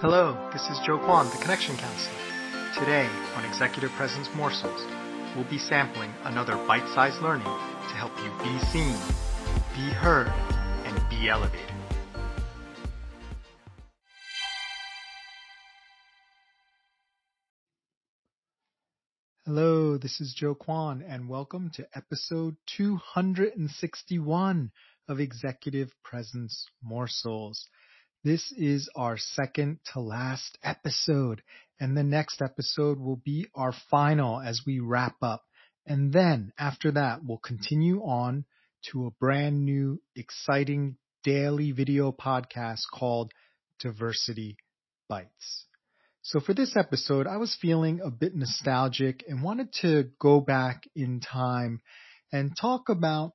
Hello, this is Joe Kwan, the Connection Counselor. Today on Executive Presence Morsels, we'll be sampling another bite-sized learning to help you be seen, be heard, and be elevated. Hello, this is Joe Kwan, and welcome to episode 261 of Executive Presence Morsels. This is our second to last episode, and the next episode will be our final as we wrap up. And then after that, we'll continue on to a brand new, exciting daily video podcast called Diversity Bites. So for this episode, I was feeling a bit nostalgic and wanted to go back in time and talk about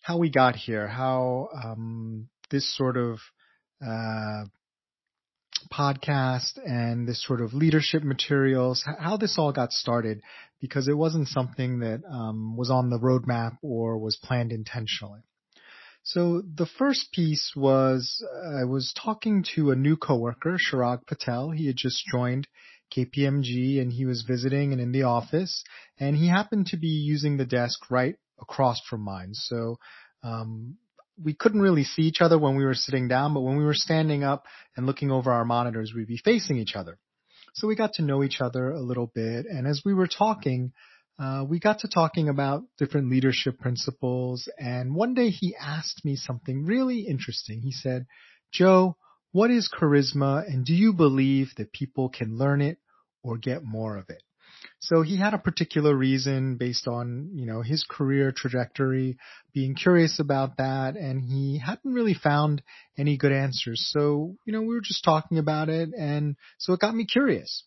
how we got here, how um, this sort of uh, podcast and this sort of leadership materials, how this all got started, because it wasn't something that um, was on the roadmap or was planned intentionally. So the first piece was I was talking to a new coworker, Chirag Patel. He had just joined KPMG and he was visiting and in the office, and he happened to be using the desk right across from mine. So um, we couldn't really see each other when we were sitting down, but when we were standing up and looking over our monitors, we'd be facing each other. So we got to know each other a little bit. And as we were talking, uh, we got to talking about different leadership principles. And one day he asked me something really interesting. He said, Joe, what is charisma? And do you believe that people can learn it or get more of it? So he had a particular reason based on, you know, his career trajectory, being curious about that, and he hadn't really found any good answers. So, you know, we were just talking about it, and so it got me curious.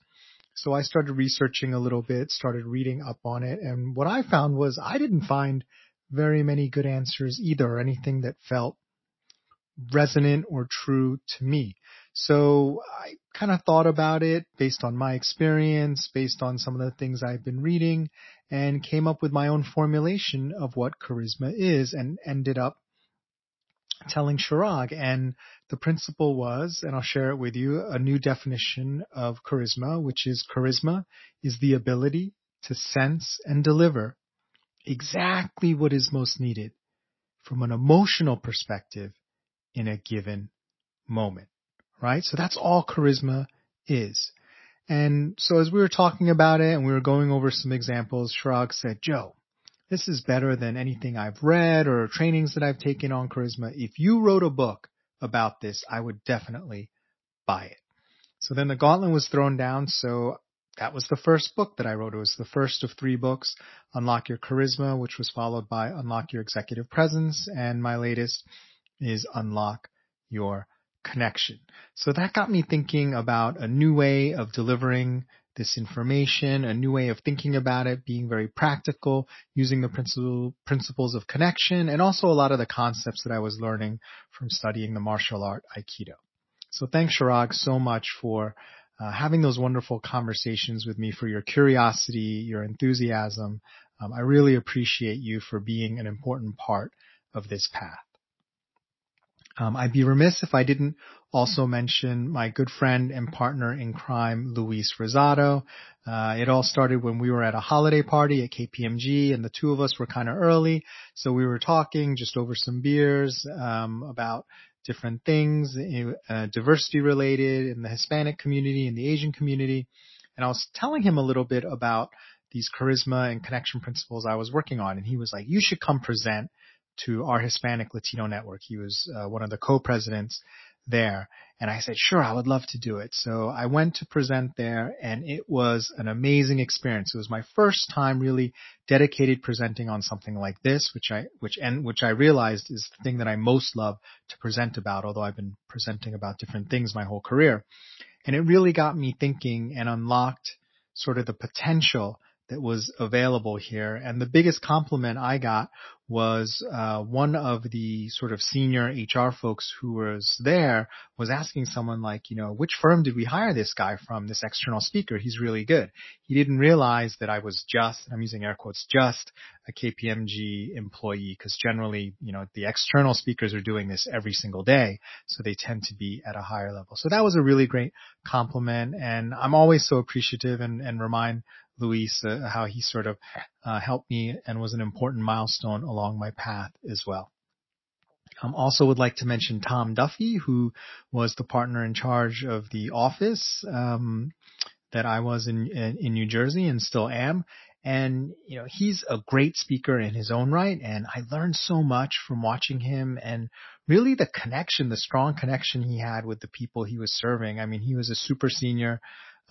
So I started researching a little bit, started reading up on it, and what I found was I didn't find very many good answers either, or anything that felt resonant or true to me. So I kind of thought about it based on my experience, based on some of the things I've been reading, and came up with my own formulation of what charisma is and ended up telling Chirag. And the principle was, and I'll share it with you, a new definition of charisma, which is charisma is the ability to sense and deliver exactly what is most needed from an emotional perspective in a given moment right? So that's all charisma is. And so as we were talking about it and we were going over some examples, Chirag said, Joe, this is better than anything I've read or trainings that I've taken on charisma. If you wrote a book about this, I would definitely buy it. So then the gauntlet was thrown down. So that was the first book that I wrote. It was the first of three books, Unlock Your Charisma, which was followed by Unlock Your Executive Presence. And my latest is Unlock Your connection. So that got me thinking about a new way of delivering this information, a new way of thinking about it, being very practical, using the principle, principles of connection, and also a lot of the concepts that I was learning from studying the martial art Aikido. So thanks, Chirag, so much for uh, having those wonderful conversations with me, for your curiosity, your enthusiasm. Um, I really appreciate you for being an important part of this path. Um, I'd be remiss if I didn't also mention my good friend and partner in crime, Luis Rosado. Uh, it all started when we were at a holiday party at KPMG and the two of us were kind of early. So we were talking just over some beers, um, about different things, uh, diversity related in the Hispanic community and the Asian community. And I was telling him a little bit about these charisma and connection principles I was working on. And he was like, you should come present to our Hispanic Latino network. He was uh, one of the co-presidents there. And I said, sure, I would love to do it. So I went to present there and it was an amazing experience. It was my first time really dedicated presenting on something like this, which I, which, and which I realized is the thing that I most love to present about, although I've been presenting about different things my whole career. And it really got me thinking and unlocked sort of the potential that was available here. And the biggest compliment I got was uh, one of the sort of senior HR folks who was there was asking someone like, you know, which firm did we hire this guy from, this external speaker? He's really good. He didn't realize that I was just, I'm using air quotes, just a KPMG employee because generally, you know, the external speakers are doing this every single day. So they tend to be at a higher level. So that was a really great compliment. And I'm always so appreciative and, and remind Luis, uh, how he sort of uh, helped me and was an important milestone along my path as well. Um, also would like to mention Tom Duffy, who was the partner in charge of the office um, that I was in, in, in New Jersey and still am. And you know he's a great speaker in his own right, and I learned so much from watching him and really the connection, the strong connection he had with the people he was serving. I mean, he was a super senior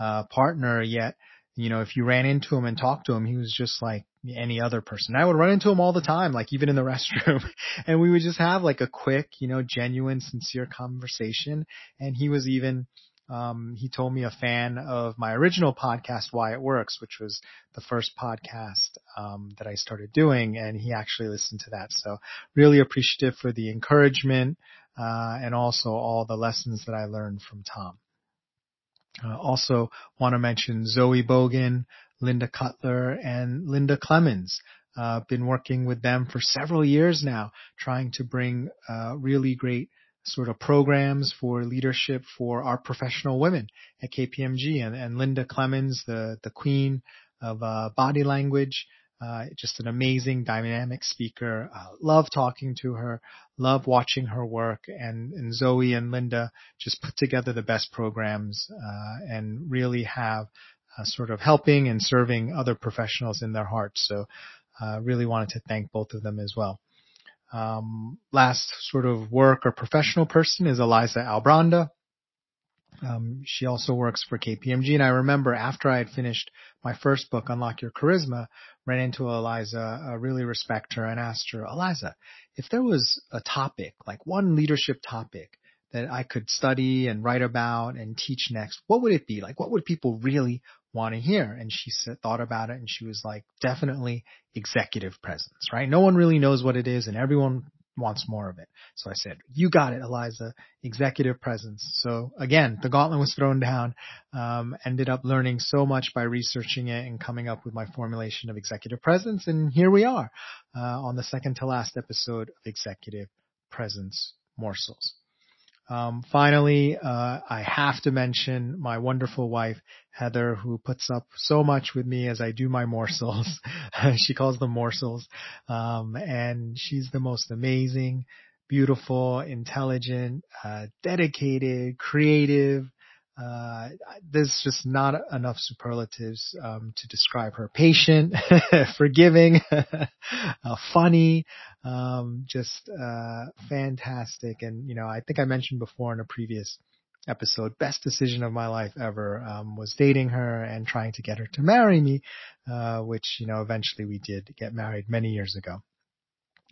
uh, partner, yet you know, if you ran into him and talked to him, he was just like any other person. I would run into him all the time, like even in the restroom, and we would just have like a quick, you know, genuine, sincere conversation. And he was even, um, he told me a fan of my original podcast, Why It Works, which was the first podcast, um, that I started doing, and he actually listened to that. So really appreciative for the encouragement, uh, and also all the lessons that I learned from Tom. Uh, also want to mention Zoe Bogan, Linda Cutler, and Linda Clemens. Uh, been working with them for several years now, trying to bring uh, really great sort of programs for leadership for our professional women at KPMG. And, and Linda Clemens, the the queen of uh, body language, uh, just an amazing, dynamic speaker. Uh, love talking to her. Love watching her work. And, and Zoe and Linda just put together the best programs uh, and really have uh, sort of helping and serving other professionals in their hearts. So, uh, really wanted to thank both of them as well. Um, last sort of work or professional person is Eliza Albranda. Um, she also works for KPMG. And I remember after I had finished my first book, Unlock Your Charisma, ran into Eliza, I really respect her and asked her, Eliza, if there was a topic, like one leadership topic that I could study and write about and teach next, what would it be? Like, what would people really want to hear? And she said, thought about it and she was like, definitely executive presence, right? No one really knows what it is and everyone wants more of it. So I said, you got it, Eliza, executive presence. So again, the gauntlet was thrown down, um, ended up learning so much by researching it and coming up with my formulation of executive presence. And here we are, uh, on the second to last episode of executive presence morsels. Um, finally, uh, I have to mention my wonderful wife, Heather, who puts up so much with me as I do my morsels. she calls them morsels. Um, and she's the most amazing, beautiful, intelligent, uh, dedicated, creative, uh, there's just not enough superlatives um, to describe her. Patient, forgiving, uh, funny, um, just uh, fantastic. And you know, I think I mentioned before in a previous episode, best decision of my life ever um, was dating her and trying to get her to marry me, uh, which you know eventually we did get married many years ago.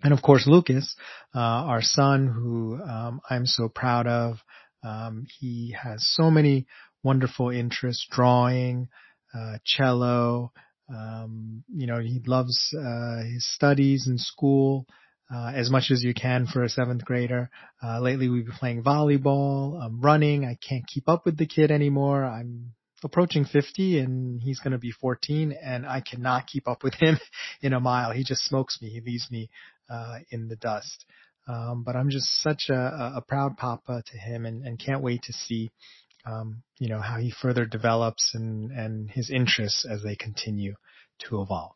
And of course, Lucas, uh, our son, who um, I'm so proud of. Um, he has so many wonderful interests, drawing, uh, cello. Um, you know, he loves uh, his studies in school uh, as much as you can for a seventh grader. Uh, lately, we've been playing volleyball, um, running. I can't keep up with the kid anymore. I'm approaching 50 and he's going to be 14 and I cannot keep up with him in a mile. He just smokes me. He leaves me uh, in the dust. Um, but I'm just such a, a proud papa to him and, and can't wait to see, um, you know, how he further develops and, and his interests as they continue to evolve.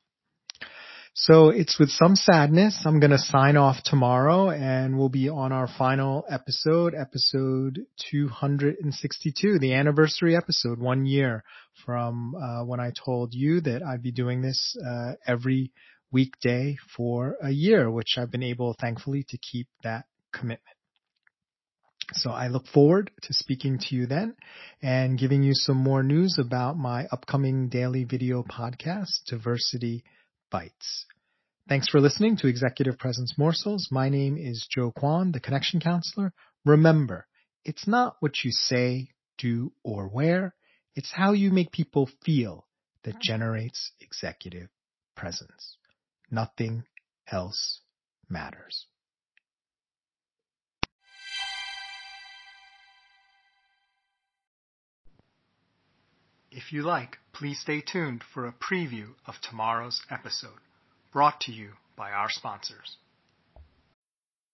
So it's with some sadness. I'm going to sign off tomorrow and we'll be on our final episode, episode 262, the anniversary episode, one year from uh, when I told you that I'd be doing this uh, every weekday for a year, which I've been able, thankfully, to keep that commitment. So I look forward to speaking to you then and giving you some more news about my upcoming daily video podcast, Diversity Bites. Thanks for listening to Executive Presence Morsels. My name is Joe Kwan, the Connection Counselor. Remember, it's not what you say, do, or wear. It's how you make people feel that generates executive presence. Nothing else matters. If you like, please stay tuned for a preview of tomorrow's episode, brought to you by our sponsors.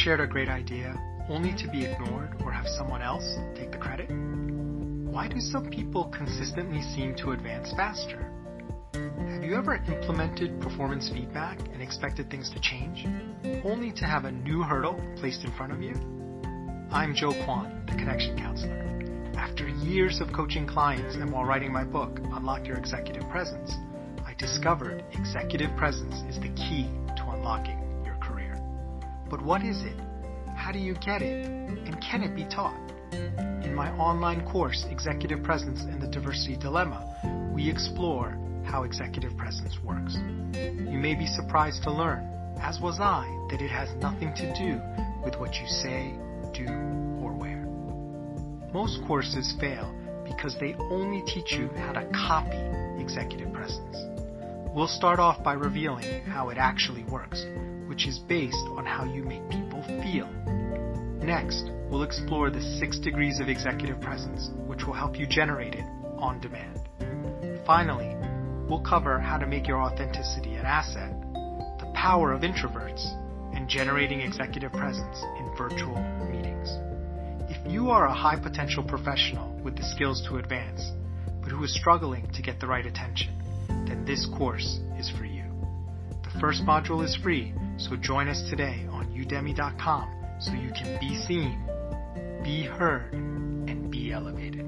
Shared a great idea only to be ignored or have someone else take the credit? Why do some people consistently seem to advance faster? Have you ever implemented performance feedback and expected things to change, only to have a new hurdle placed in front of you? I'm Joe Kwan, the Connection Counselor. After years of coaching clients and while writing my book, Unlock Your Executive Presence, I discovered executive presence is the key to unlocking. But what is it? How do you get it? And can it be taught? In my online course, Executive Presence and the Diversity Dilemma, we explore how executive presence works. You may be surprised to learn, as was I, that it has nothing to do with what you say, do, or wear. Most courses fail because they only teach you how to copy executive presence. We'll start off by revealing how it actually works, which is based on how you make people feel. Next, we'll explore the six degrees of executive presence, which will help you generate it on demand. Finally, we'll cover how to make your authenticity an asset, the power of introverts, and generating executive presence in virtual meetings. If you are a high potential professional with the skills to advance, but who is struggling to get the right attention, then this course is for you. The first module is free, so join us today on udemy.com so you can be seen, be heard, and be elevated.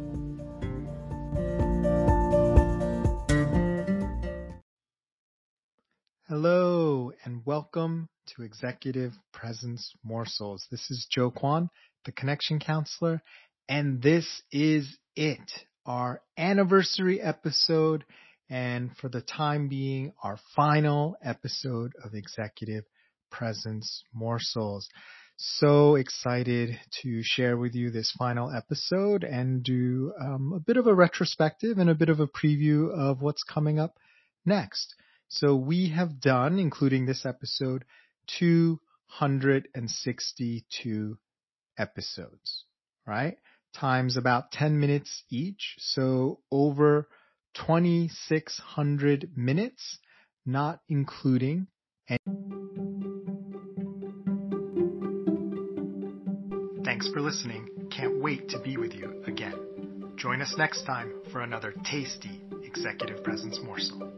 Hello, and welcome to Executive Presence Morsels. This is Joe Kwan, the Connection Counselor, and this is it, our anniversary episode, and for the time being, our final episode of Executive Presence Morsels. So excited to share with you this final episode and do um, a bit of a retrospective and a bit of a preview of what's coming up next. So we have done, including this episode, 262 episodes, right? Times about 10 minutes each. So over 2,600 minutes, not including any. Thanks for listening. Can't wait to be with you again. Join us next time for another tasty executive presence morsel.